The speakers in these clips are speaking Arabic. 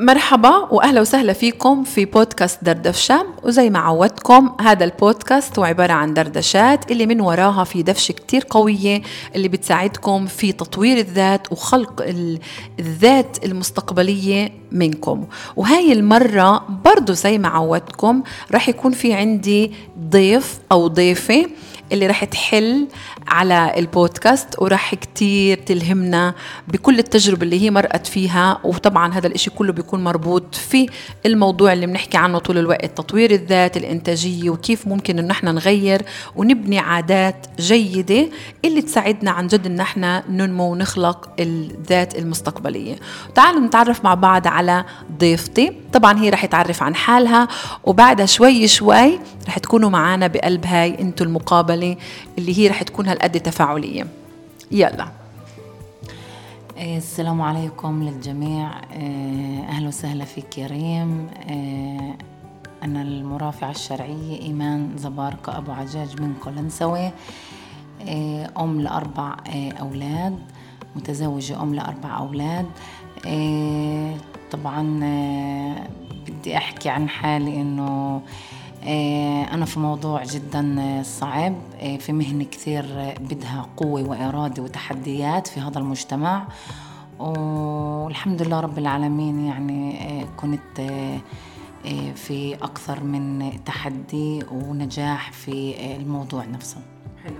مرحبا وأهلا وسهلا فيكم في بودكاست دردفشه وزي ما عودتكم هذا البودكاست هو عبارة عن دردشات اللي من وراها في دفشة كتير قوية اللي بتساعدكم في تطوير الذات وخلق الذات المستقبلية منكم. وهاي المرة برضو زي ما عودتكم راح يكون في عندي ضيف أو ضيفة اللي رح تحل على البودكاست ورح كتير تلهمنا بكل التجربة اللي هي مرقت فيها وطبعا هذا الإشي كله بيكون مربوط في الموضوع اللي بنحكي عنه طول الوقت تطوير الذات الإنتاجية وكيف ممكن ان إحنا نغير ونبني عادات جيدة اللي تساعدنا عن جد إن إحنا ننمو ونخلق الذات المستقبلية. تعالوا نتعرف مع بعض على ضيفتي. طبعا هي رح تعرف عن حالها وبعدها شوي شوي رح تكونوا معنا بقلب هاي أنتو المقابلة اللي هي رح تكون هالقد تفاعلية. يلا. إيه، السلام عليكم للجميع. إيه، أهلا وسهلا فيك يا ريم. إيه، أنا المرافعة الشرعية إيمان زباركة أبو عجاج من قلنسوي أم لأربع أولاد متزوجة أم لأربع أولاد. طبعا بدي أحكي عن حالي إنه أنا في موضوع جدا صعب. آه، في مهنة كثير بدها قوة وإرادة وتحديات في هذا المجتمع. والحمد لله رب العالمين يعني آه، كنت في أكثر من تحدي ونجاح في الموضوع نفسه. حلو.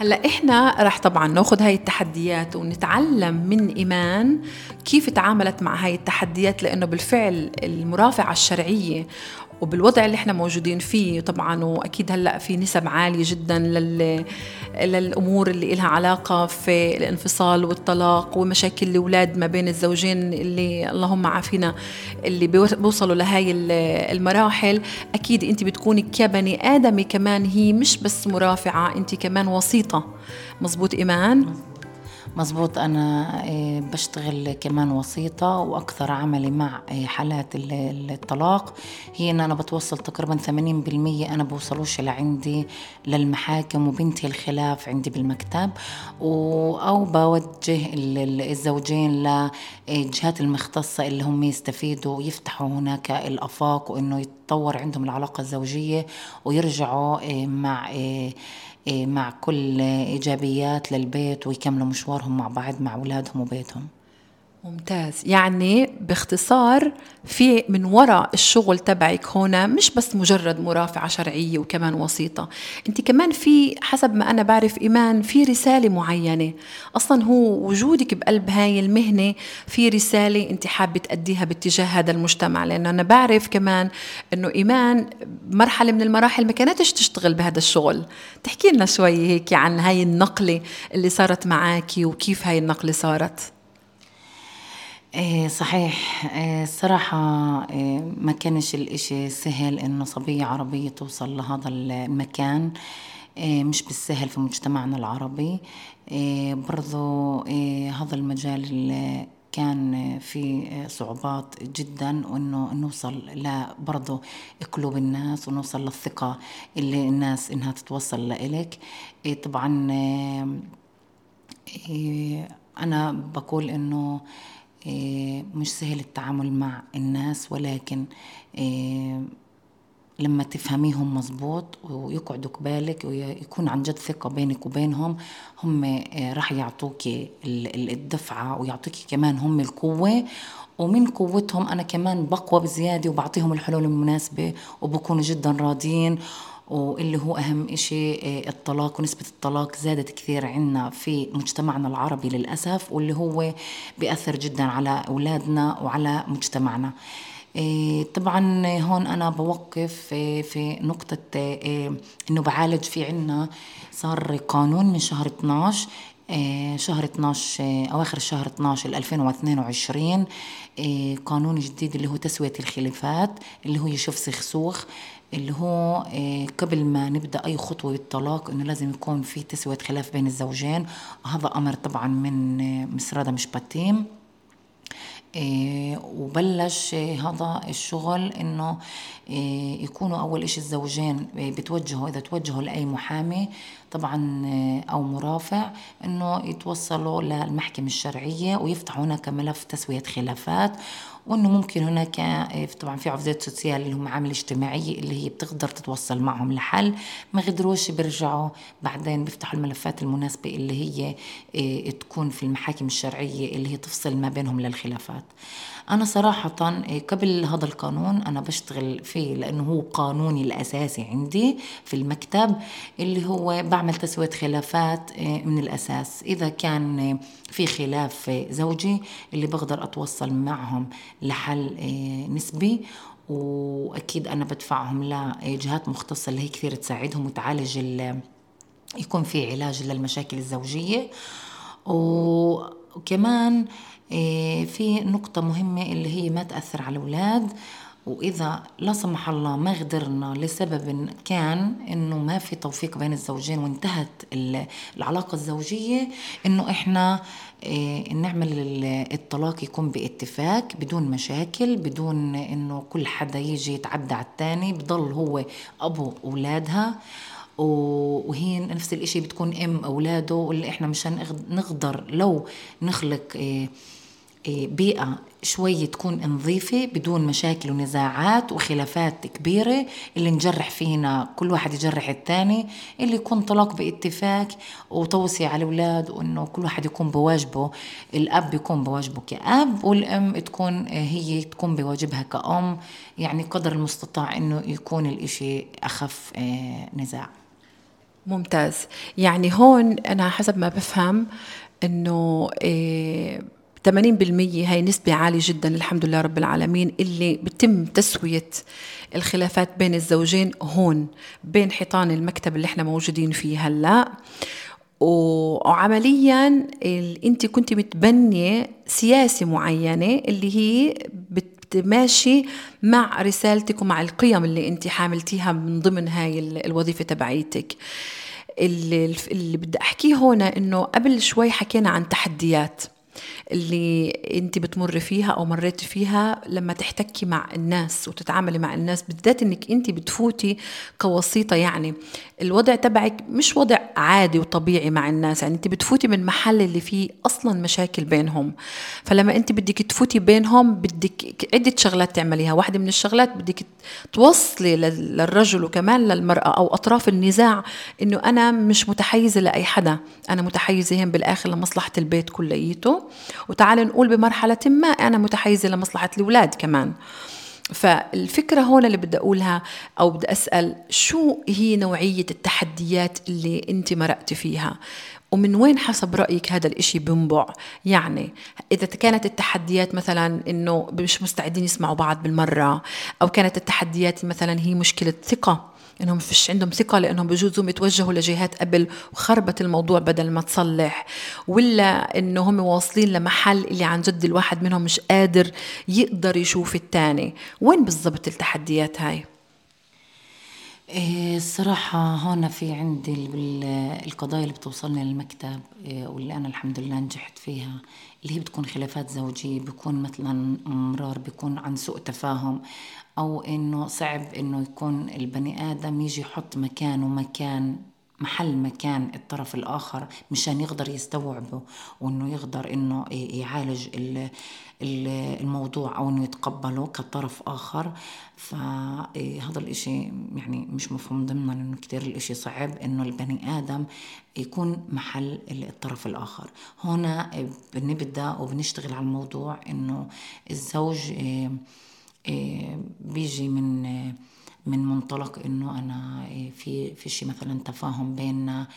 هلأ إحنا رح طبعا نأخذ هاي التحديات ونتعلم من إيمان كيف تعاملت مع هاي التحديات لأنه بالفعل المرافعة الشرعية وبالوضع اللي إحنا موجودين فيه طبعا وأكيد هلأ في نسب عالية جدا لل للأمور اللي لها علاقة في الانفصال والطلاق ومشاكل الأولاد ما بين الزوجين اللي اللهم عافينا اللي بيوصلوا لهي المراحل. أكيد أنت بتكوني كبني آدمي كمان هي مش بس مرافعة أنت كمان وسيطة. مزبوط إيمان؟ مزبوط أنا آه، بشتغل كمان وسيطة وأكثر عملي مع آه، حالات الطلاق. هي أن أنا بتوصل تقريبا 80% أنا بوصلوش لعندي للمحاكم وبنتي الخلاف عندي بالمكتب. أو بوجه الزوجين للجهات المختصة اللي هم يستفيدوا ويفتحوا هناك الآفاق وإنه يتطور عندهم العلاقة الزوجية ويرجعوا آه، مع مع كل إيجابيات للبيت ويكملوا مشوارهم مع بعض مع أولادهم وبيتهم. ممتاز. يعني باختصار في من وراء الشغل تبعك هنا مش بس مجرد مرافعة شرعية وكمان وسيطة. انت كمان في حسب ما أنا بعرف إيمان في رسالة معينة. أصلا هو وجودك بقلب هاي المهنة في رسالة انت حابة تأديها باتجاه هذا المجتمع. لأنه أنا بعرف كمان إنه إيمان مرحلة من المراحل ما كانتش تشتغل بهذا الشغل. تحكي لنا شوي هيك عن هاي النقلة اللي صارت معاكي وكيف هاي النقلة صارت. إيه صحيح. إيه الصراحة إيه ما كانش الإشي سهل إنه صبية عربية توصل لهذا المكان. إيه مش بالسهل في مجتمعنا العربي. إيه برضو إيه هذا المجال كان في صعوبات جدا وانه نوصل لبرضه قلوب الناس ونوصل للثقة اللي الناس إنها تتوصل لإلك. طبعا إيه أنا بقول إنه مش سهل التعامل مع الناس ولكن إيه، لما تفهميهم مزبوط ويقعدوا قبالك ويكون عن جد ثقة بينك وبينهم هم إيه، راح يعطوك الدفعة ويعطوك كمان هم القوة. ومن قوتهم أنا كمان بقوى بزيادة وبعطيهم الحلول المناسبة وبكونوا جدا راضيين. واللي هو أهم إشي آه، الطلاق ونسبة الطلاق زادت كثير عنا في مجتمعنا العربي للأسف واللي هو بيأثر جدا على أولادنا وعلى مجتمعنا. آه، طبعا هون أنا بوقف آه، في نقطة إنه بعالج في عنا صار قانون من شهر 12 شهر 12 أواخر شهر 12 2022 قانون جديد اللي هو تسوية الخلافات اللي هو يشوف سخسوخ اللي هو آه، قبل ما نبدأ أي خطوة بالطلاق إنه لازم يكون في تسوية خلاف بين الزوجين. وهذا أمر طبعا من آه، مسرادة مش باتيم. إيه وبلش هذا الشغل إنه إيه يكونوا أول إشي الزوجين بتوجهوا إذا توجهوا لأي محامي طبعا آه، أو مرافع أنه يتوصلوا للمحكمة الشرعية ويفتحوا هناك ملف تسوية خلافات وإنه ممكن هناك آه، طبعا في عفزات سوسيال اللي هم عامل اجتماعية اللي هي بتقدر تتوصل معهم لحل ما قدروش بيرجعوا بعدين بيفتحوا الملفات المناسبة اللي هي آه، تكون في المحاكم الشرعية اللي هي تفصل ما بينهم للخلافات. أنا صراحة آه، قبل هذا القانون أنا بشتغل فيه لأنه هو قانوني الأساسي عندي في المكتب اللي هو بعمل تسوية خلافات من الأساس. إذا كان في خلاف زوجي اللي بقدر أتوصل معهم لحل نسبي. وأكيد أنا بدفعهم لجهات مختصة اللي هي كثير تساعدهم وتعالج يكون في علاج للمشاكل الزوجية. وكمان في نقطة مهمة اللي هي ما تأثر على الأولاد وإذا لا سمح الله ما قدرنا لسبب كان إنه ما في توفيق بين الزوجين وانتهت العلاقة الزوجية إنه إحنا إيه نعمل الطلاق يكون باتفاق بدون مشاكل بدون إنه كل حدا يجي يتعدى على الثاني بضل هو أبو أولادها وهي نفس الإشي بتكون أم أولاده واللي إحنا مشان نقدر لو نخلق إيه إيه، بيئة شوي تكون نظيفة بدون مشاكل ونزاعات وخلافات كبيرة. اللي نجرح فينا كل واحد يجرح الثاني. اللي يكون طلاق باتفاق وتوصية على الأولاد وإنه كل واحد يكون بواجبه. الأب يكون بواجبه كأب والأم تكون هي تكون بواجبها كأم. يعني قدر المستطاع إنه يكون الإشي أخف آه، نزاع. ممتاز. يعني هون أنا حسب ما بفهم إنه إيه 80% هي نسبة عالية جدا الحمد لله رب العالمين اللي بتم تسوية الخلافات بين الزوجين هون بين حيطان المكتب اللي إحنا موجودين فيه هلأ. وعمليا أنت كنت متبنية سياسة معينة اللي هي بتماشي مع رسالتك ومع القيم اللي أنت حاملتيها من ضمن هاي الوظيفة تبعيتك. اللي, اللي بدي أحكيه هنا إنه قبل شوي حكينا عن تحديات. اللي انت بتمر فيها أو مريتي فيها لما تحتكي مع الناس وتتعاملي مع الناس بالذات انك انت بتفوتي كوسيطة يعني. الوضع تبعك مش وضع عادي وطبيعي مع الناس. يعني انت بتفوتي من محل اللي فيه أصلا مشاكل بينهم. فلما انت بدك تفوتي بينهم بدك عدة شغلات تعمليها. واحدة من الشغلات بدك توصلي للرجل وكمان للمرأة أو أطراف النزاع إنه أنا مش متحيزة لأي حدا. أنا متحيزة هم بالآخر لمصلحة البيت كليته. وتعال نقول بمرحلة ما أنا متحيزة لمصلحة الأولاد كمان. فالفكرة هون اللي بدي أقولها أو بدي أسأل شو هي نوعية التحديات اللي أنت مرقتي فيها؟ ومن وين حسب رأيك هذا الإشي بنبع يعني إذا كانت التحديات مثلا إنه مش مستعدين يسمعوا بعض بالمرة أو كانت التحديات مثلا هي مشكلة ثقة إنهم فيش عندهم ثقة لأنهم بجوزهم يتوجهوا لجهات قبل وخربت الموضوع بدل ما تصلح. ولا إنه هم واصلين لمحل اللي عن جد الواحد منهم مش قادر يقدر يشوف الثاني وين بالضبط التحديات هاي؟ إيه، الصراحة هون في عندي القضايا اللي بتوصلني للمكتب إيه، واللي أنا الحمد لله نجحت فيها اللي هي بتكون خلافات زوجية بيكون مثلا مرار بيكون عن سوء تفاهم. أو إنه صعب إنه يكون البني آدم يجي يحط مكانه مكان محل مكان الطرف الآخر مشان يقدر يستوعبه وإنه يقدر إنه يعالج الموضوع أو إنه يتقبله كطرف آخر. فهذا الإشي يعني مش مفهوم ضمنا إنه كتير الإشي صعب إنه البني آدم يكون محل الطرف الآخر. هنا بنبدأ وبنشتغل على الموضوع إنه الزوج إيه، بيجي من من منطلق إنه أنا إيه، في في شيء مثلا تفاهم بيننا إيه،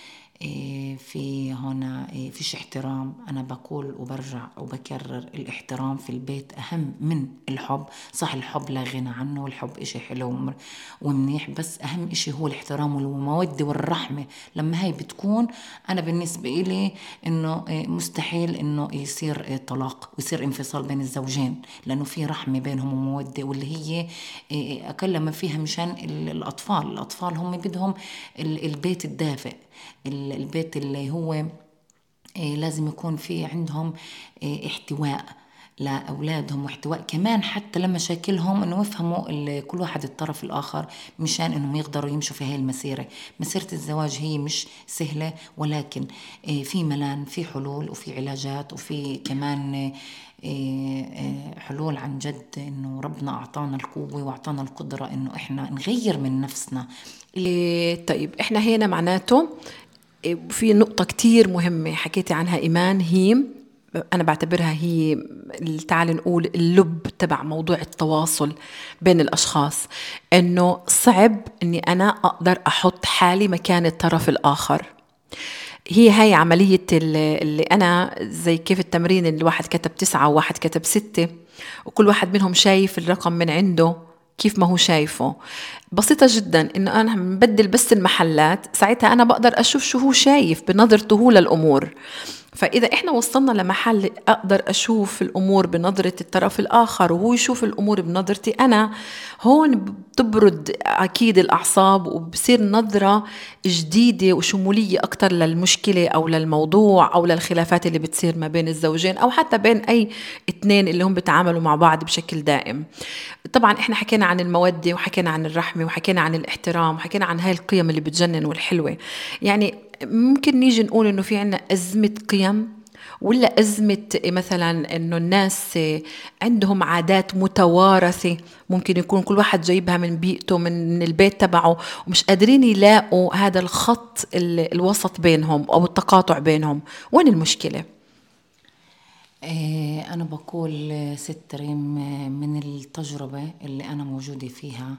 في هنا إيه، فيش احترام. أنا بقول وبرجع وبكرر الاحترام في البيت أهم من الحب. صح الحب لا غنى عنه والحب إشي حلو ومنيح بس أهم إشي هو الاحترام والمودة والرحمة. لما هاي بتكون أنا بالنسبة إلي إنه إيه، مستحيل إنه يصير طلاق ويصير انفصال بين الزوجين لأنه في رحمة بينهم ومودة واللي هي أقل ما فيها مشان الأطفال. الأطفال هم بدهم البيت الدافئ. البيت اللي هو إيه، لازم يكون في عندهم إيه، احتواء. لأولادهم واحتواء كمان حتى لمشاكلهم إنه يفهموا كل واحد الطرف الآخر مشان إنهم يقدروا يمشوا في هاي المسيرة. مسيرة الزواج هي مش سهلة ولكن آه، في ملان في حلول وفي علاجات وفي كمان آه، آه، حلول عن جد إنه ربنا أعطانا القوة وأعطانا القدرة إنه إحنا نغير من نفسنا. طيب إحنا هنا معناته في نقطة كتير مهمة حكيتي عنها إيمان هي أنا بعتبرها هي تعال نقول اللب تبع موضوع التواصل بين الأشخاص. إنه صعب إني أنا أقدر أحط حالي مكان الطرف الآخر. هي هاي عملية اللي أنا زي كيف التمرين اللي واحد كتب تسعة وواحد كتب ستة وكل واحد منهم شايف الرقم من عنده كيف ما هو شايفه. بسيطة جدا إنه أنا ببدل بس المحلات ساعتها أنا بقدر أشوف شو هو شايف بنظرته هو للأمور. فإذا إحنا وصلنا لمحل أقدر أشوف الأمور بنظرة الطرف الآخر وهو يشوف الأمور بنظرتي أنا هون بتبرد أكيد الأعصاب وبصير نظرة جديدة وشمولية أكتر للمشكلة أو للموضوع أو للخلافات اللي بتصير ما بين الزوجين أو حتى بين أي اثنين اللي هم بيتعاملوا مع بعض بشكل دائم. طبعا إحنا حكينا عن المودة وحكينا عن الرحمة وحكينا عن الاحترام وحكينا عن هاي القيم اللي بتجنن والحلوة. يعني ممكن نيجي نقول إنه في عنا أزمة قيم ولا أزمة مثلا إنه الناس عندهم عادات متوارثة ممكن يكون كل واحد جايبها من بيئته من البيت تبعه ومش قادرين يلاقوا هذا الخط الوسط بينهم أو التقاطع بينهم وين المشكلة؟ إيه، أنا بقول ست ريم من التجربة اللي أنا موجودة فيها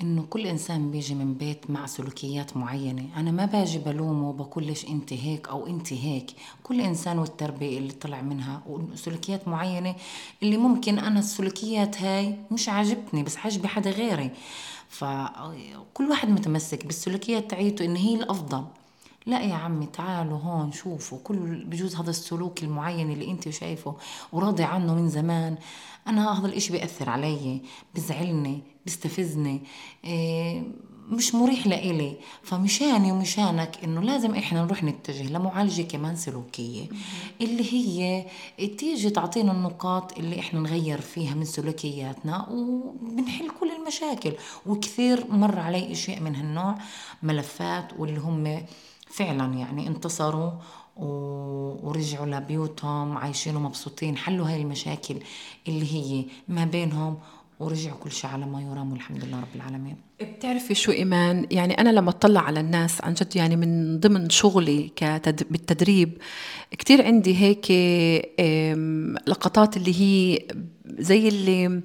إنه كل إنسان بيجي من بيت مع سلوكيات معينة. أنا ما باجي بلومه وبقول ليش أنت هيك أو أنت هيك. كل إنسان والتربية اللي طلع منها وسلوكيات معينة اللي ممكن أنا السلوكيات هاي مش عاجبتني بس عاجبه حدا غيري. فكل واحد متمسك بالسلوكيات تاعيته إن هي الأفضل. لا يا عمي تعالوا هون شوفوا كل بجوز هذا السلوك المعين اللي أنت شايفه وراضي عنه من زمان. أنا هذا الإشي بيأثر علي بزعلني. بيستفزني. إيه مش مريح لإلي. فمشاني ومشانك إنه لازم إحنا نروح نتجه لمعالجة كمان سلوكية اللي هي تيجي تعطينا النقاط اللي إحنا نغير فيها من سلوكياتنا وبنحل كل المشاكل. وكثير مر علي إشياء من هالنوع ملفات واللي هم فعلا يعني انتصروا ورجعوا لبيوتهم عايشين ومبسوطين حلوا هاي المشاكل اللي هي ما بينهم ورجعوا كل شيء على ما يرام والحمد لله رب العالمين. بتعرفي شو إيمان؟ يعني أنا لما أطلع على الناس عن جد يعني من ضمن شغلي بالتدريب كتير عندي هيك لقطات اللي هي زي اللي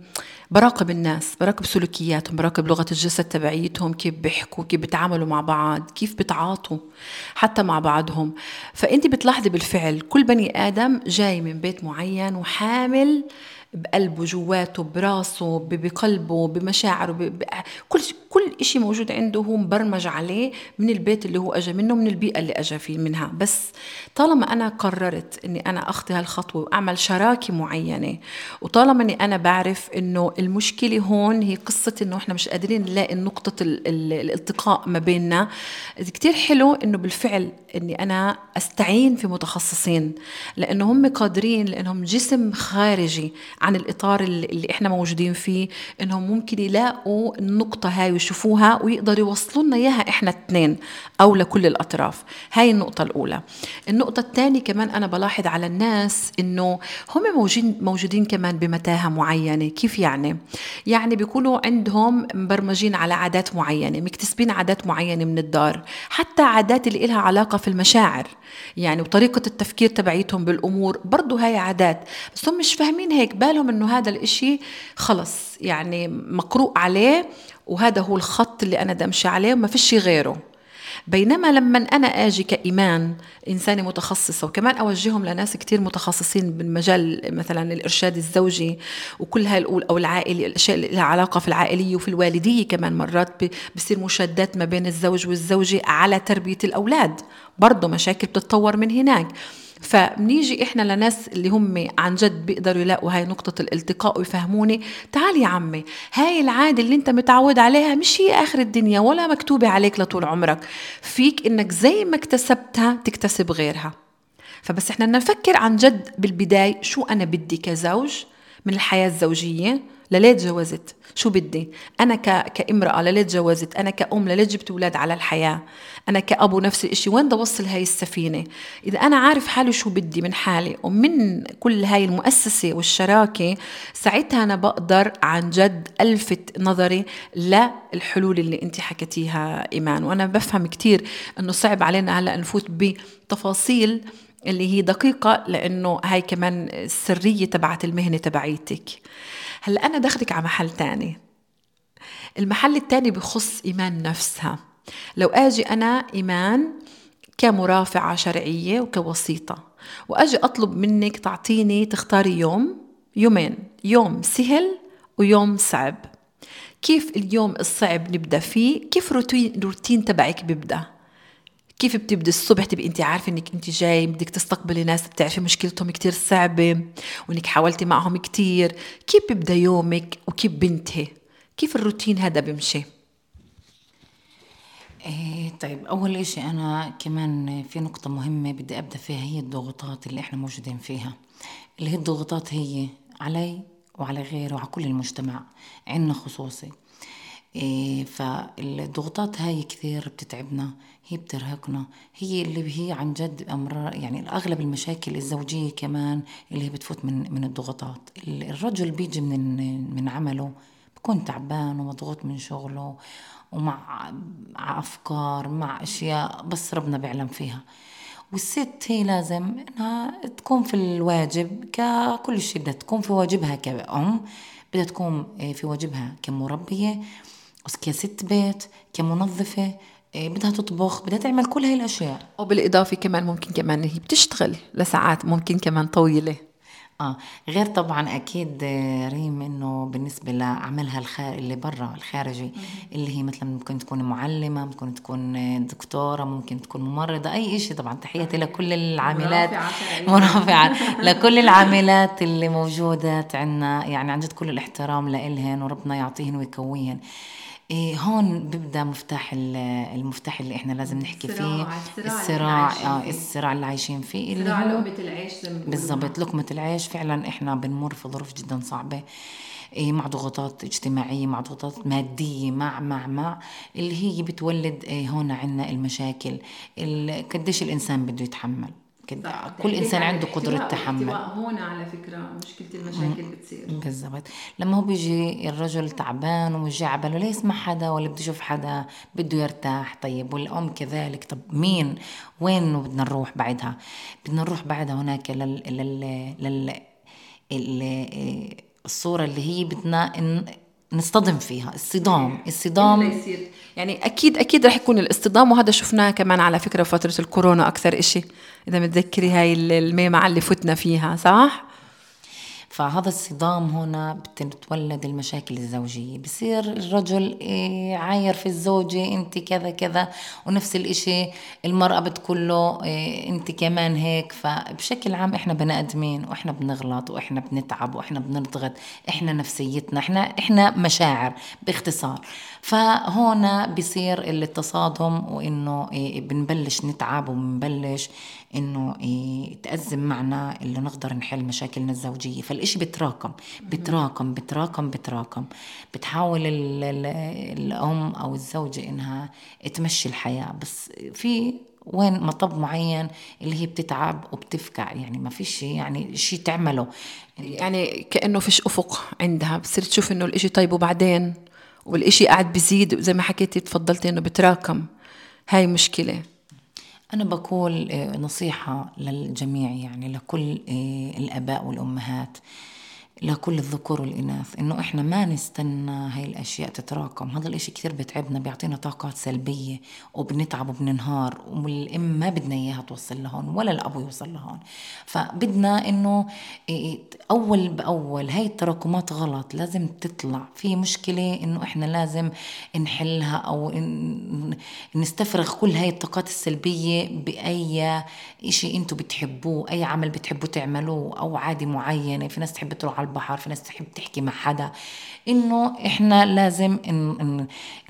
براقب الناس براقب سلوكياتهم براقب لغة الجسد تبعيتهم كيف بيحكوا كيف بيتعاملوا مع بعض كيف بتعاطوا حتى مع بعضهم. فأنت بتلاحظي بالفعل كل بني آدم جاي من بيت معين وحامل بقلبه جواته براسه بقلبه بمشاعره كل كل شيء موجود عنده هو مبرمج عليه من البيت اللي هو اجى منه من البيئة اللي اجى فيه منها. بس طالما أنا قررت إني أنا أخذ هالخطوة وأعمل شراكة معينة وطالما إني أنا بعرف إنه المشكلة هون هي قصة إنه إحنا مش قادرين نلاقي نقطه الالتقاء ما بيننا كتير حلو إنه بالفعل إني أنا أستعين في متخصصين لأنه هم قادرين لأنهم جسم خارجي عن الإطار اللي إحنا موجودين فيه إنهم ممكن يلاقوا النقطة هاي ويشوفوها ويقدروا يوصلوا لنا إياها إحنا الاثنين أو لكل الأطراف. هاي النقطة الأولى. النقطة الثانية كمان أنا بلاحظ على الناس إنه هم موجودين موجودين كمان بمتاهة معينة. كيف يعني؟ يعني بيكونوا عندهم مبرمجين على عادات معينة مكتسبين عادات معينة من الدار حتى عادات اللي لها علاقة في المشاعر. يعني وطريقة التفكير تبعيتهم بالأمور برضه هاي عادات. بس هم مش فاهمين هيك. بالهم إنه هذا الإشي خلص يعني مقروء عليه وهذا هو الخط اللي أنا بدي أمشي عليه وما فيش غيره. بينما لما أنا أجي كإيمان إنسانة متخصصة وكمان أوجههم لناس كتير متخصصين بالمجال مثلا الإرشاد الزوجي وكل هاي أو العائلي الأشياء اللي لها علاقة في العائلية وفي الوالدية كمان مرات بصير مشادات ما بين الزوج والزوجة على تربية الأولاد. برضه مشاكل بتتطور من هناك. فبنيجي إحنا لناس اللي هم عن جد بيقدروا يلاقوا هاي نقطة الالتقاء ويفهموني. تعال يا عمي هاي العادة اللي انت متعود عليها مش هي آخر الدنيا ولا مكتوبة عليك لطول عمرك. فيك إنك زي ما اكتسبتها تكتسب غيرها. فبس إحنا نفكر عن جد بالبداية شو أنا بدي كزوج من الحياة الزوجية. لليه تجوزت شو بدي؟ أنا ك... كامرأة لليه تجوزت أنا كأم لليه جبت أولاد على الحياة. أنا كأبو نفس الإشي. وين بدي أوصل هاي السفينة؟ إذا أنا عارف حالي شو بدي من حالي ومن كل هاي المؤسسة والشراكة ساعتها أنا بقدر عن جد ألفت نظري للحلول اللي أنت حكيتيها إيمان. وأنا بفهم كتير أنه صعب علينا هلأ نفوت بتفاصيل اللي هي دقيقة لأنه هاي كمان السرية تبعت المهنة تبعيتك. هلا أنا دخلك على محل تاني. المحل التاني بخص إيمان نفسها. لو أجي أنا إيمان كمرافعة شرعية وكوسيطة وأجي أطلب منك تعطيني تختاري يوم يومين يوم سهل ويوم صعب. كيف اليوم الصعب نبدأ فيه؟ كيف روتين, روتين تبعك بيبدأ؟ كيف بتبدي الصبح تبقي انت عارفة انك انت جاي بدك تستقبلي ناس بتعرفي مشكلتهم كتير صعبة وانك حاولتي معهم كتير. كيف بيبدأ يومك وكيف بنتهي كيف الروتين هذا بيمشي؟ إيه طيب أول إشي أنا كمان في نقطة مهمة بدي أبدأ فيها هي الضغوطات اللي إحنا موجودين فيها. اللي هي الضغوطات هي علي وعلى غيري وعلى كل المجتمع عنا خصوصي. فالضغوطات هاي كثير بتتعبنا هي بترهقنا. هي اللي هي عن جد أمر يعني أغلب المشاكل الزوجية كمان اللي هي بتفوت من من الضغوطات. الرجل بيجي من من عمله بكون تعبان ومضغوط من شغله ومع أفكار مع أشياء بس ربنا بيعلم فيها. والست هي لازم إنها تكون في الواجب ككل شيء بدها تكون في واجبها كأم بدها تكون في واجبها كمربية. كست بيت كمنظفة إيه، بدها تطبخ بدها تعمل كل هاي الأشياء. وبالإضافة كمان ممكن كمان هي بتشتغل لساعات ممكن كمان طويلة. آه غير طبعا أكيد آه، ريم إنه بالنسبة لعملها الخار اللي برا الخارجي اللي هي مثلا ممكن تكون معلمة ممكن تكون آه، دكتورة ممكن تكون ممرضة أي شيء طبعا. تحياتي لكل العاملات. مرافعة لكل العاملات اللي موجودات عندنا يعني عن جد كل الاحترام لإلهن وربنا يعطيهن ويكويهن إيه هون بيبدأ مفتاح المفتاح اللي إحنا لازم نحكي فيه. الصراع آه الصراع اللي عايشين فيه اللي صراع لقمة العيش بالضبط لقمة العيش. فعلا إحنا بنمر في ظروف جدا صعبة. إيه مع ضغوطات اجتماعية مع ضغوطات مادية مع مع مع اللي هي بتولد إيه هون عنا المشاكل. قديش الإنسان بده يتحمل. كده كل إنسان عنده قدرة تحمل. هون على فكرة مشكلة المشاكل بتصير. بالضبط. لما هو بيجي الرجل تعبان ومش جاي باله لا يسمع حدا ولا بده يشوف حدا بده يرتاح. طيب والأم كذلك. طب مين؟ وين بدنا نروح بعدها؟ بدنا نروح بعدها هناك لل لل لل الصورة اللي هي بدنا نصطدم فيها الصدام الصدام يعني أكيد أكيد رح يكون الاصطدام وهذا شفناه كمان على فكرة فترة الكورونا أكثر إشي. إذا متذكري هاي الميمعة اللي فتنا فيها صح؟ فهذا الصدام هنا بتتولد المشاكل الزوجية. بصير الرجل إيه، عاير في الزوجة انت كذا كذا ونفس الإشي المرأة بتقول له إيه، انت كمان هيك. فبشكل عام إحنا بني آدمين وإحنا بنغلط وإحنا بنتعب وإحنا بنضغط إحنا نفسيتنا إحنا إحنا مشاعر باختصار. فهنا بصير التصادم وإنه إيه، بنبلش نتعب وبنبلش إنه يتأزم معنا اللي نقدر نحل مشاكلنا الزوجية. فالإشي بتراكم بتراكم بتراكم بتراكم بتحاول الأم أو الزوجة إنها تمشي الحياة. بس في وين مطب معين اللي هي بتتعب وبتفكع يعني ما فيش يعني شيء تعمله. يعني كأنه فيش أفق عندها. بتصير تشوف إنه الإشي طيب وبعدين؟ والإشي قاعد بزيد زي ما حكيتي تفضلتي إنه بتراكم. هاي مشكلة. أنا بقول آه، نصيحة للجميع يعني لكل آه، الآباء والأمهات. لكل الذكور والإناث إنه إحنا ما نستنى هاي الأشياء تتراكم. هذا الإشي كثير بتعبنا بيعطينا طاقات سلبية وبنتعب وبننهار والأم ما بدنا إياها توصل لهون ولا الأبو يوصل لهون. فبدنا إنه أول بأول هاي التراكمات غلط لازم تطلع. في مشكلة إنه إحنا لازم نحلها أو نستفرغ كل هاي الطاقات السلبية بأي إشي أنتوا بتحبوه أي عمل بتحبوا تعملوه أو عادة معينة. في ناس تحب تروح على البحر في ناس تحب تحكي مع حدا. إنه إحنا لازم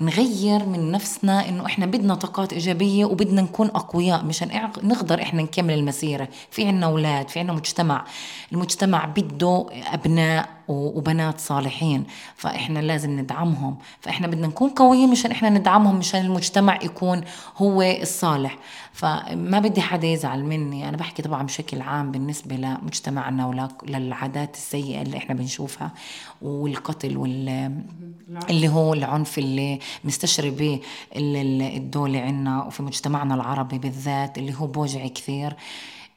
نغير من نفسنا إنه إحنا بدنا طاقات إيجابية وبدنا نكون أقوياء مشان نقدر إحنا نكمل المسيرة. في عنا أولاد في عنا مجتمع المجتمع بده أبناء وبنات صالحين فإحنا لازم ندعمهم. فإحنا بدنا نكون قويين مشان إحنا ندعمهم مشان المجتمع يكون هو الصالح. فما بدي حدا يزعل مني. أنا بحكي طبعا بشكل عام بالنسبة لمجتمعنا وللعادات السيئة اللي إحنا بنشوفها والقتل وال اللي هو العنف اللي مستشري به الدولة عنا وفي مجتمعنا العربي بالذات اللي هو بوجع كثير. إيه،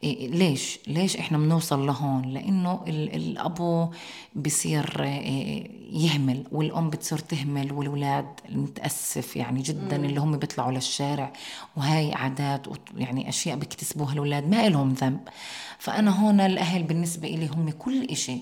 ليش؟ ليش إحنا بنوصل لهون؟ لإنه الأبو بصير إيه، يهمل والأم بتصير تهمل والولاد متأسف يعني جدا. اللي هم بيطلعوا للشارع. وهاي عادات يعني أشياء بيكتسبوها الأولاد ما لهم ذنب. فأنا هون الأهل بالنسبة لي هم كل إشي.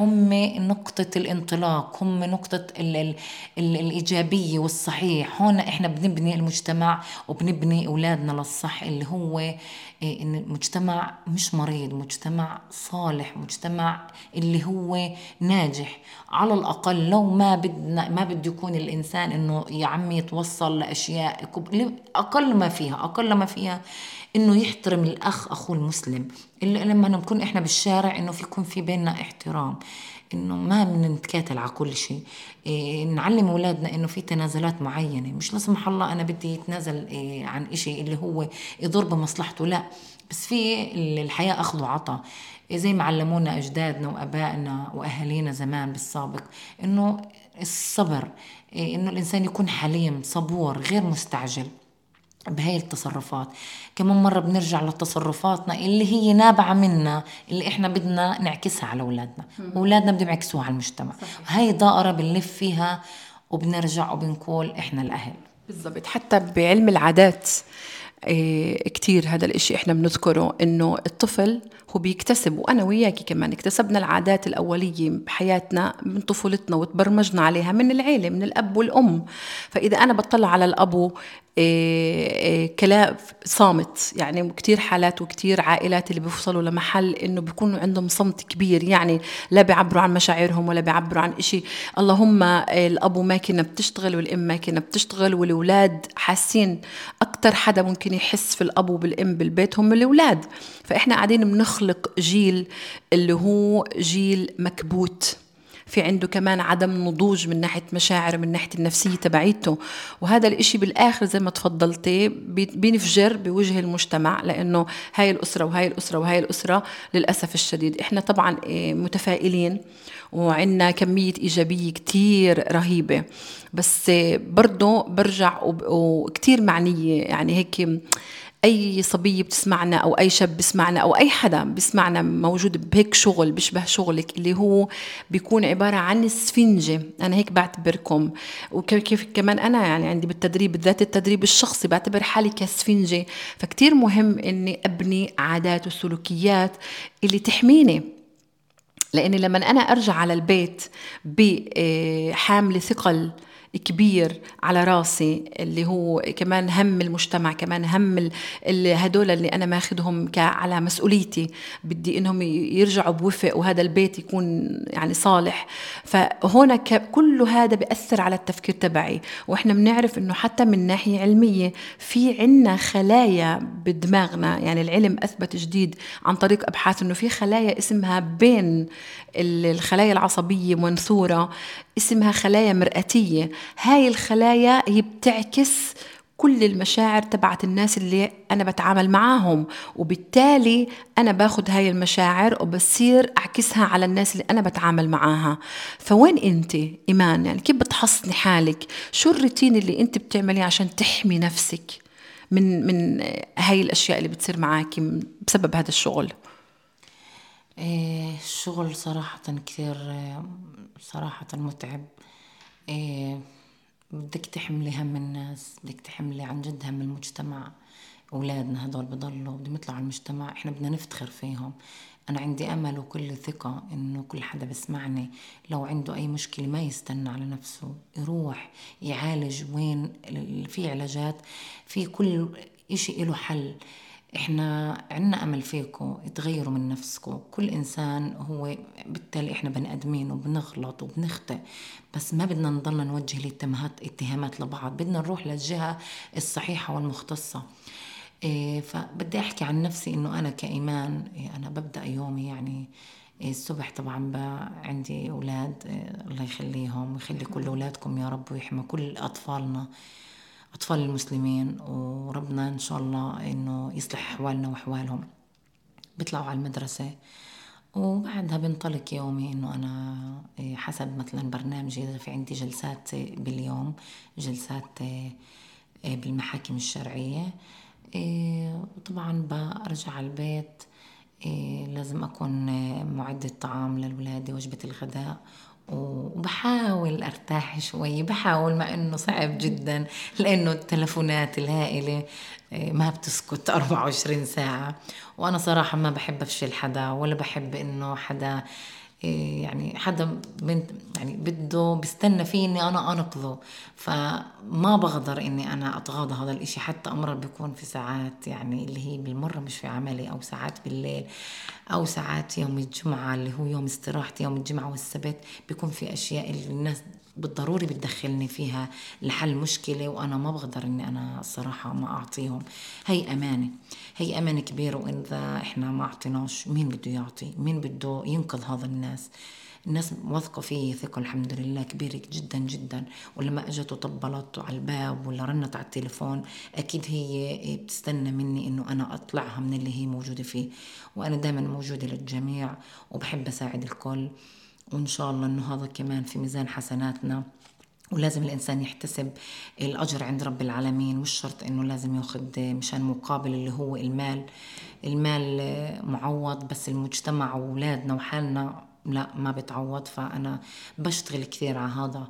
هم نقطة الانطلاق هم نقطة ال ال ال الإيجابية والصحيح. هون إحنا بنبني المجتمع وبنبني أولادنا للصح اللي هو إيه، إن مجتمع مش مريض مجتمع صالح مجتمع اللي هو ناجح. على الأقل لو ما بدنا ما بده يكون الإنسان إنه يا عمي يتوصل لأشياء أقل ما فيها أقل ما فيها إنه يحترم الأخ أخوه المسلم. إلا لما نكون إحنا بالشارع إنه في يكون في بيننا احترام. إنه ما بنتكاتل على كل شيء. إيه نعلم أولادنا إنه في تنازلات معينة. مش لا سمح الله أنا بدي يتنازل إيه عن إشي اللي هو يضر بمصلحته لا. بس في الحياة أخذ وعطاء. إيه زي ما علمونا أجدادنا وآبائنا وأهالينا زمان بالسابق إنه الصبر إيه إنه الإنسان يكون حليم صبور غير مستعجل. بهاي التصرفات. كمان مرة بنرجع لتصرفاتنا اللي هي نابعة منا اللي إحنا بدنا نعكسها على أولادنا. وأولادنا بدهم يعكسوها على المجتمع. صحيح. هاي دائرة بنلف فيها وبنرجع وبنقول إحنا الأهل. بالضبط. حتى بعلم العادات إيه كتير هذا الإشي إحنا بنذكره إنه الطفل هو بيكتسب وأنا وياكي كمان اكتسبنا العادات الأولية بحياتنا من طفولتنا وتبرمجنا عليها من العيلة من الأب والأم. فإذا أنا بطلع على الابو إيه إيه كلام صامت. يعني كتير حالات وكتير عائلات اللي بيوصلوا لمحل إنه بيكونوا عندهم صمت كبير. يعني لا بيعبروا عن مشاعرهم ولا بيعبروا عن إشي. اللهم الابو ماكينه بتشتغل والأم ماكينه بتشتغل والأولاد حاسين أكثر حدا ممكن يحس في الابو والأم بالبيت هم الأولاد. فإحنا قاعدين بنخلق جيل اللي هو جيل مكبوت. في عنده كمان عدم نضوج من ناحية مشاعر من ناحية النفسية تبعيته. وهذا الإشي بالآخر زي ما تفضلتي بينفجر بوجه المجتمع لأنه هاي الأسرة وهاي الأسرة وهاي الأسرة للأسف الشديد. إحنا طبعا إيه، متفائلين وعندنا كمية إيجابية كتير رهيبة. بس برضه برجع وكتير معنية. يعني هيك أي صبيه بتسمعنا أو أي شاب بيسمعنا أو أي حدا بيسمعنا موجود بهيك شغل بيشبه شغلك اللي هو بيكون عبارة عن اسفنجه أنا هيك بعتبركم. وكيف كمان أنا يعني عندي بالتدريب بالذات التدريب الشخصي بعتبر حالي كاسفنجه فكتير مهم إني أبني عادات وسلوكيات اللي تحميني. لأني لما أنا أرجع على البيت بحامله ثقل كبير على راسي اللي هو كمان هم المجتمع كمان هم هدول اللي أنا ماخذهم على مسؤوليتي. بدي إنهم يرجعوا بوفق وهذا البيت يكون يعني صالح. فهنا كل هذا بيأثر على التفكير تبعي. وإحنا بنعرف إنه حتى من ناحية علمية في عنا خلايا بدماغنا. يعني العلم أثبت جديد عن طريق أبحاث إنه في خلايا اسمها بين الخلايا العصبية منثورة اسمها خلايا مرآتية هاي الخلايا هي بتعكس كل المشاعر تبعت الناس اللي أنا بتعامل معاهم وبالتالي أنا باخد هاي المشاعر وبصير أعكسها على الناس اللي أنا بتعامل معاها. فوين أنت إيمان؟ يعني كيف بتحصني حالك؟ شو الروتين اللي أنت بتعمليه عشان تحمي نفسك من من هاي الأشياء اللي بتصير معاكي بسبب هذا الشغل؟ إيه الشغل صراحة كثير صراحة متعب. إيه بدك تحملي هم الناس بدك تحملي عن جد هم المجتمع. أولادنا هدول بضلوا بدهم يطلعوا على المجتمع إحنا بدنا نفتخر فيهم. أنا عندي أمل وكل ثقة إنه كل حدا بسمعني. لو عنده أي مشكلة ما يستنى على نفسه يروح يعالج وين في علاجات في كل إشي له حل. إحنا عنا أمل فيكم تغيروا من نفسكم كل إنسان هو بالتالي إحنا بني آدمين وبنغلط وبنخطئ بس ما بدنا نضلنا نوجه الاتهامات اتهامات لبعض بدنا نروح للجهة الصحيحة والمختصة. إيه فبدي أحكي عن نفسي إنه أنا كإيمان إيه أنا ببدأ يومي يعني إيه الصبح طبعا عندي أولاد الله يخليهم ويخلي كل أولادكم يا رب ويحمى كل أطفالنا. أطفال المسلمين وربنا إن شاء الله إنه يصلح أحوالنا وأحوالهم. بيطلعوا على المدرسة وبعدها بنطلق يومي إنه أنا إيه، حسب مثلا برنامجي إذا في عندي جلسات باليوم جلسات إيه، بالمحاكم الشرعية وطبعا إيه، برجع على البيت لازم أكون معدة طعام للولاد وجبة الغداء وبحاول أرتاح شوي بحاول مع إنه صعب جدا لأنه التلفونات الهائلة آه، ما بتسكت 24 ساعة. وأنا صراحة ما بحب أفشل حدا ولا بحب إنه حدا يعني حدا بنت يعني بده بيستنى فيه إني أنا أنقذه. فما بقدر إني أنا أتغاضى هذا الإشي. حتى امرا بيكون في ساعات يعني اللي هي بالمرة مش في عملي أو ساعات بالليل أو ساعات يوم الجمعة اللي هو يوم استراحتي يوم الجمعة والسبت بيكون في أشياء اللي الناس بالضروري بتدخلني فيها لحل مشكلة وأنا ما بقدر إني أنا الصراحة ما أعطيهم. هي أمانة هي أمانة كبيرة وإذا إحنا ما أعطيناش مين بده يعطي؟ مين بده ينقذ هذا الناس؟ الناس واثقة فيه ثقة الحمد لله كبيرة جدا جدا. ولما أجت وطبلت على الباب ولا رنت على التليفون أكيد هي بتستنى مني إنه أنا أطلعها من اللي هي موجودة فيه. وأنا دائما موجودة للجميع وبحب أساعد الكل. وإن شاء الله إنه هذا كمان في ميزان حسناتنا. ولازم الإنسان يحتسب الأجر عند رب العالمين مش شرط إنه لازم ياخذ مشان مقابل اللي هو المال. المال معوض بس المجتمع وأولادنا وحالنا لا ما بتعوض فأنا بشتغل كثير على هذا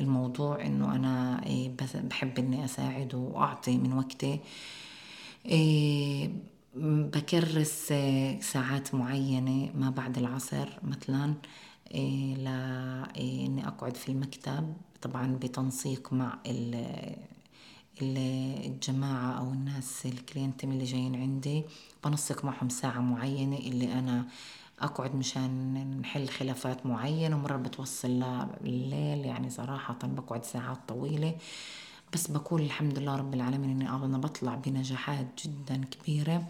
الموضوع إنه أنا إيه، بحب إني أساعد وأعطي من وقتي. إيه، بكرس ساعات معينة ما بعد العصر مثلا إيه، لإني إيه، أقعد في المكتب. طبعا بتنسيق مع الجماعة أو الناس الكلينت اللي جايين عندي. بنسق معهم ساعة معينة اللي أنا أقعد مشان نحل خلافات معينة ومرات بتوصل لليل يعني صراحة بقعد ساعات طويلة. بس بقول الحمد لله رب العالمين إني أنا بطلع بنجاحات جدا كبيرة.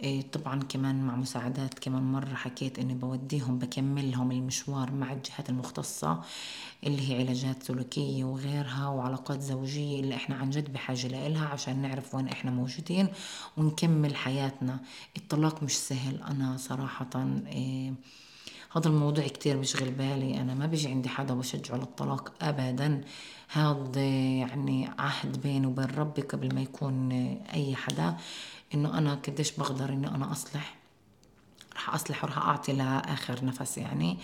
إيه طبعا كمان مع مساعدات كمان مرة حكيت إني بوديهم بكملهم المشوار مع الجهات المختصة اللي هي علاجات سلوكية وغيرها وعلاقات زوجية اللي إحنا عن جد بحاجة لها عشان نعرف وين إحنا موجودين ونكمل حياتنا. الطلاق مش سهل. أنا صراحة إيه هذا الموضوع كتير بيشغل بالي. أنا ما بيجي عندي حدا بشجعه للطلاق أبدا. هذا يعني عهد بيني وبين ربي قبل ما يكون أي حدا إنه أنا قديش بقدر إني أنا أصلح. رح أصلح ورح أعطي لآخر نفس يعني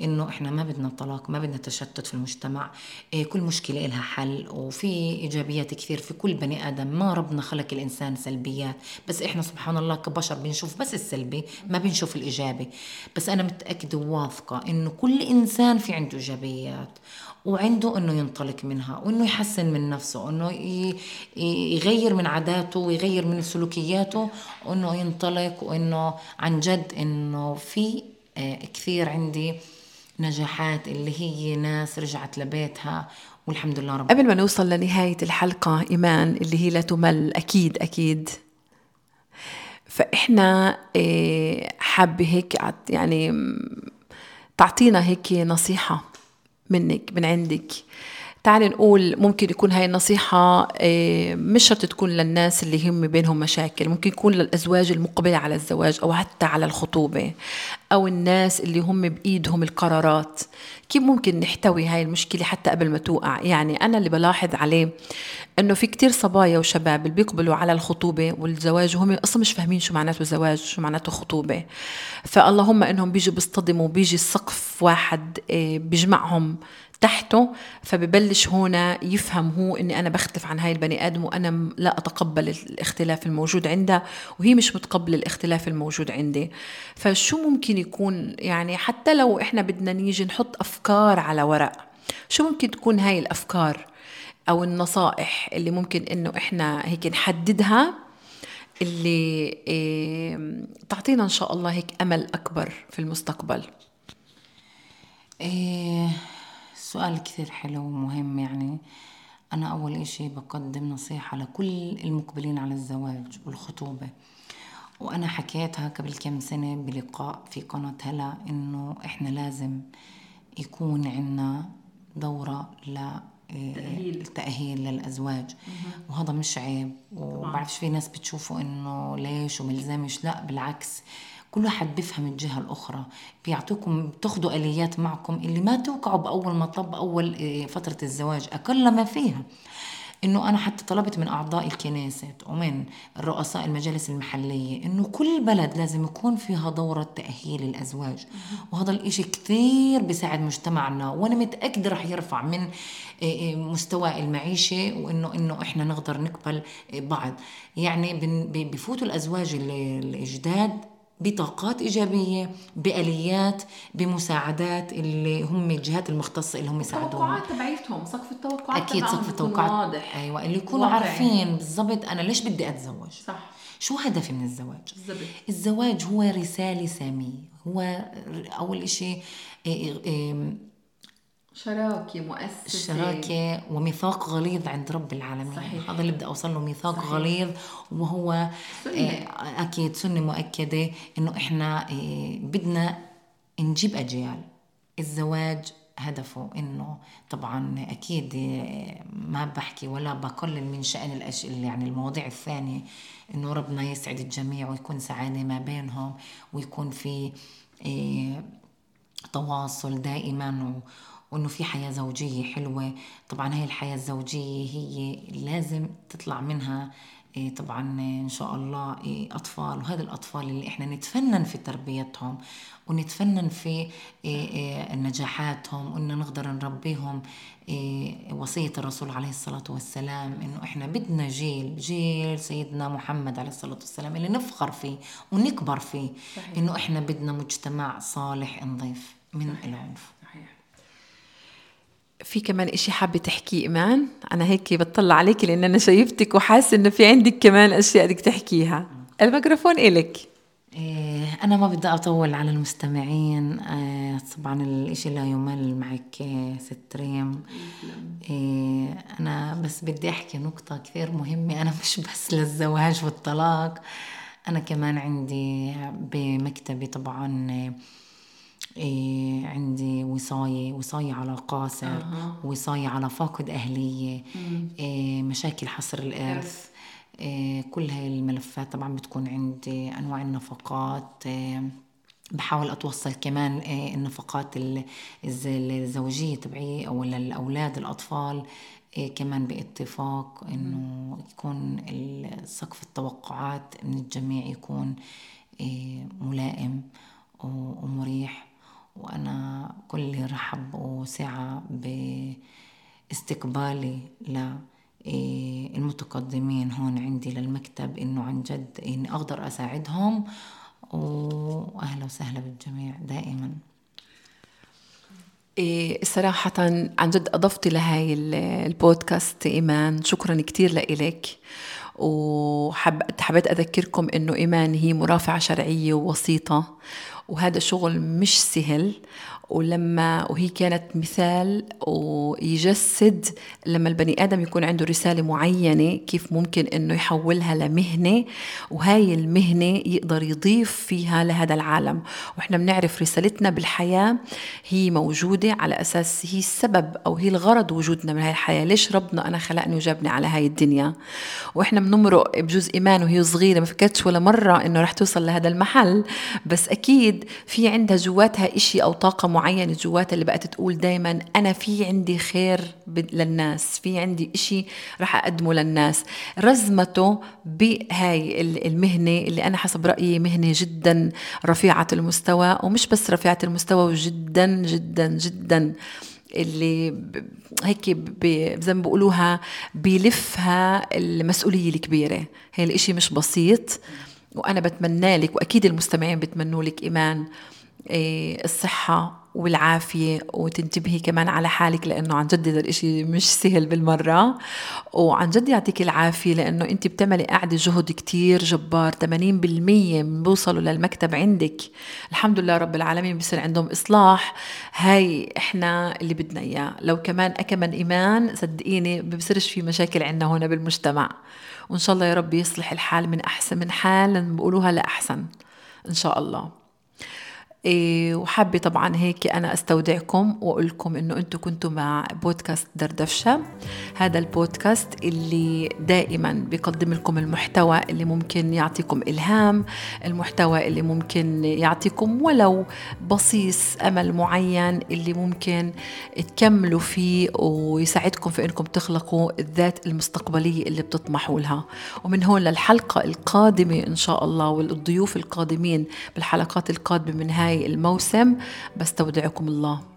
إنه إحنا ما بدنا طلاق ما بدنا تشتت في المجتمع. إيه كل مشكلة لها حل وفي إيجابيات كثير في كل بني آدم. ما ربنا خلق الإنسان سلبيات. بس إحنا سبحان الله كبشر بنشوف بس السلبي ما بنشوف الإيجابي. بس أنا متأكدة وواثقة إنه كل إنسان في عنده إيجابيات وعنده إنه ينطلق منها وإنه يحسن من نفسه وانه يغير من عاداته ويغير من سلوكياته وإنه ينطلق وإنه عن جد إنه في آه، كثير عندي نجاحات اللي هي ناس رجعت لبيتها والحمد لله رب قبل ما نوصل لنهاية الحلقة إيمان اللي هي لا تمل أكيد أكيد. فإحنا آه، حابة هيك يعني تعطينا هيك نصيحة منك من عندك. تعالي نقول ممكن يكون هاي النصيحة آه، مش شرط تكون للناس اللي هم بينهم مشاكل ممكن يكون للأزواج المقبلة على الزواج أو حتى على الخطوبة أو الناس اللي هم بإيدهم القرارات. كيف ممكن نحتوي هاي المشكلة حتى قبل ما توقع؟ يعني أنا اللي بلاحظ عليه أنه في كتير صبايا وشباب اللي بيقبلوا على الخطوبة والزواج وهم أصلا مش فاهمين شو معناته زواج شو معناته خطوبة. فاللهم أنهم بيجوا بيصطدموا بيجي السقف واحد آه، بيجمعهم. تحته فببلش هنا يفهم هو إني أنا بختلف عن هاي البني آدم وأنا لا أتقبل الاختلاف الموجود عندها وهي مش متقبله الاختلاف الموجود عندي. فشو ممكن يكون يعني حتى لو إحنا بدنا نيجي نحط أفكار على ورق شو ممكن تكون هاي الأفكار أو النصائح اللي ممكن إنه إحنا هيك نحددها اللي إيه تعطينا إن شاء الله هيك أمل أكبر في المستقبل؟ إيه سؤال كثير حلو ومهم يعني. أنا أول إشي بقدم نصيحة لكل المقبلين على الزواج والخطوبة. وأنا حكيتها قبل كم سنة بلقاء في قناة هلا إنه إحنا لازم يكون عنا دورة ل تأهيل. التأهيل للأزواج. وهذا مش عيب. وبعرفش في ناس بتشوفوا إنه ليش وملزمش. لا بالعكس. كل واحد بيفهم الجهة الأخرى بيعطوكم بتاخذوا آليات معكم اللي ما توقعوا بأول مطب أول إيه، فترة الزواج أقل ما فيها. إنه أنا حتى طلبت من أعضاء الكنيسة ومن رؤساء المجالس المحلية إنه كل بلد لازم يكون فيها دورة تأهيل الأزواج. وهذا الإشي كثير بيساعد مجتمعنا وأنا متأكدة رح يرفع من إيه، إيه، مستوى المعيشة وإنه إنه إحنا نقدر نقبل بعض. يعني بفوتوا الأزواج الجداد بطاقات إيجابية بآليات بمساعدات اللي هم الجهات المختصة اللي هم يساعدوهم. التوقعات تبعيتهم سقف التوقعات أكيد سقف التوقعات. واضح. أيوة اللي يكونوا عارفين بالضبط أنا ليش بدي أتزوج؟ صح. شو هدفي من الزواج؟ بالزبط. الزواج هو رسالة سامية هو أول إشي إيه، إيه، شراكة مؤسسة شراكة وميثاق غليظ عند رب العالمين صحيح. هذا اللي بدي أوصل له ميثاق صحيح. غليظ وهو سنة. آه، أكيد سنة مؤكدة إنه إحنا آه، بدنا نجيب أجيال الزواج هدفه إنه طبعا أكيد آه، ما بحكي ولا بقلل من شأن الأش... يعني المواضيع الثانية إنه ربنا يسعد الجميع ويكون سعادة ما بينهم ويكون في تواصل دائما وإنه في حياة زوجية حلوة طبعا هاي الحياة الزوجية هي لازم تطلع منها إيه، طبعا إن شاء الله إيه، أطفال وهذا الأطفال اللي إحنا نتفنن في تربيتهم ونتفنن في إيه، نجاحاتهم وإن نقدر نربيهم وصية الرسول عليه الصلاة والسلام إنه إحنا بدنا جيل جيل سيدنا محمد عليه الصلاة والسلام اللي نفخر فيه ونكبر فيه صحيح. إنه إحنا بدنا مجتمع صالح نضيف من صحيح. العنف في كمان إشي حابة تحكي إيمان؟ أنا هيك بطلع عليك لأن أنا شايفتك وحاسة إنه في عندك كمان أشياء بدك تحكيها. الميكروفون إلك. إيه أنا ما بدي أطول على المستمعين. إيه طبعا الإشي لا يمل معك ست ريم إيه أنا بس بدي أحكي نقطة كثير مهمة. أنا مش بس للزواج والطلاق أنا كمان عندي بمكتبي طبعا إيه عندي وصاية وصاية على قاصر أه. وصاية على فاقد أهلية إيه مشاكل حصر الإرث. إيه كل هاي الملفات طبعا بتكون عندي أنواع النفقات. إيه بحاول أتوصل كمان إيه النفقات الزوجية تبعي أو للأولاد الأطفال. إيه كمان باتفاق إنه يكون سقف التوقعات من الجميع يكون إيه ملائم ومريح. وأنا كل رحب وسعة باستقبالي للمتقدمين هون عندي للمكتب إنه عن جد إني أقدر أساعدهم. وأهلا وسهلا بالجميع دائما. إيه صراحة عن جد أضفتي لهاي البودكاست إيمان. شكرا كتير لإلك. وحبيت حبيت أذكركم إنه إيمان هي مرافعة شرعية ووسيطة. وهذا شغل مش سهل. ولما وهي كانت مثال ويجسد لما البني آدم يكون عنده رسالة معينة كيف ممكن إنه يحولها لمهنة وهاي المهنة يقدر يضيف فيها لهذا العالم. وإحنا بنعرف رسالتنا بالحياة هي موجودة على أساس هي السبب أو هي الغرض وجودنا من هاي الحياة. ليش ربنا أنا خلقني وجابني على هاي الدنيا؟ وإحنا بنمرق بجوز إيمان وهي صغيرة ما فكرتش ولا مرة إنه رح توصل لهذا المحل. بس أكيد في عندها جواتها إشي أو طاقة معينة جواتها اللي بقت تقول دايما أنا في عندي خير للناس في عندي إشي رح أقدمه للناس. رزمته بهاي المهنة اللي أنا حسب رأيي مهنة جدا رفيعة المستوى ومش بس رفيعة المستوى وجدا جدا جدا اللي هيك زي ما بيقولوها بيلفها المسؤولية الكبيرة. هي الإشي مش بسيط وأنا بتمنى لك وأكيد المستمعين بتمنوا لك إيمان إيه، الصحة والعافية وتنتبهي كمان على حالك لأنه عن جد هذا الإشي مش سهل بالمرة. وعن جد يعطيك العافية لأنه أنت بتعملي قاعدة جهد كتير جبار. 80% من بوصلوا للمكتب عندك. الحمد لله رب العالمين بصير عندهم إصلاح. هاي إحنا اللي بدنا إياه. لو كمان أكمن إيمان صدقيني بصيرش في مشاكل عندنا هنا بالمجتمع. وإن شاء الله يا رب يصلح الحال من أحسن من حال بقولوها لأحسن. إن شاء الله. وحابة طبعا هيك أنا أستودعكم وأقول لكم إنه أنتم كنتوا مع بودكاست دردفشة هذا البودكاست اللي دائما بيقدم لكم المحتوى اللي ممكن يعطيكم إلهام المحتوى اللي ممكن يعطيكم ولو بصيص أمل معين اللي ممكن تكملوا فيه ويساعدكم في إنكم تخلقوا الذات المستقبلية اللي بتطمحوا لها. ومن هون للحلقة القادمة إن شاء الله والضيوف القادمين بالحلقات القادمة من هاي الموسم بستودعكم الله.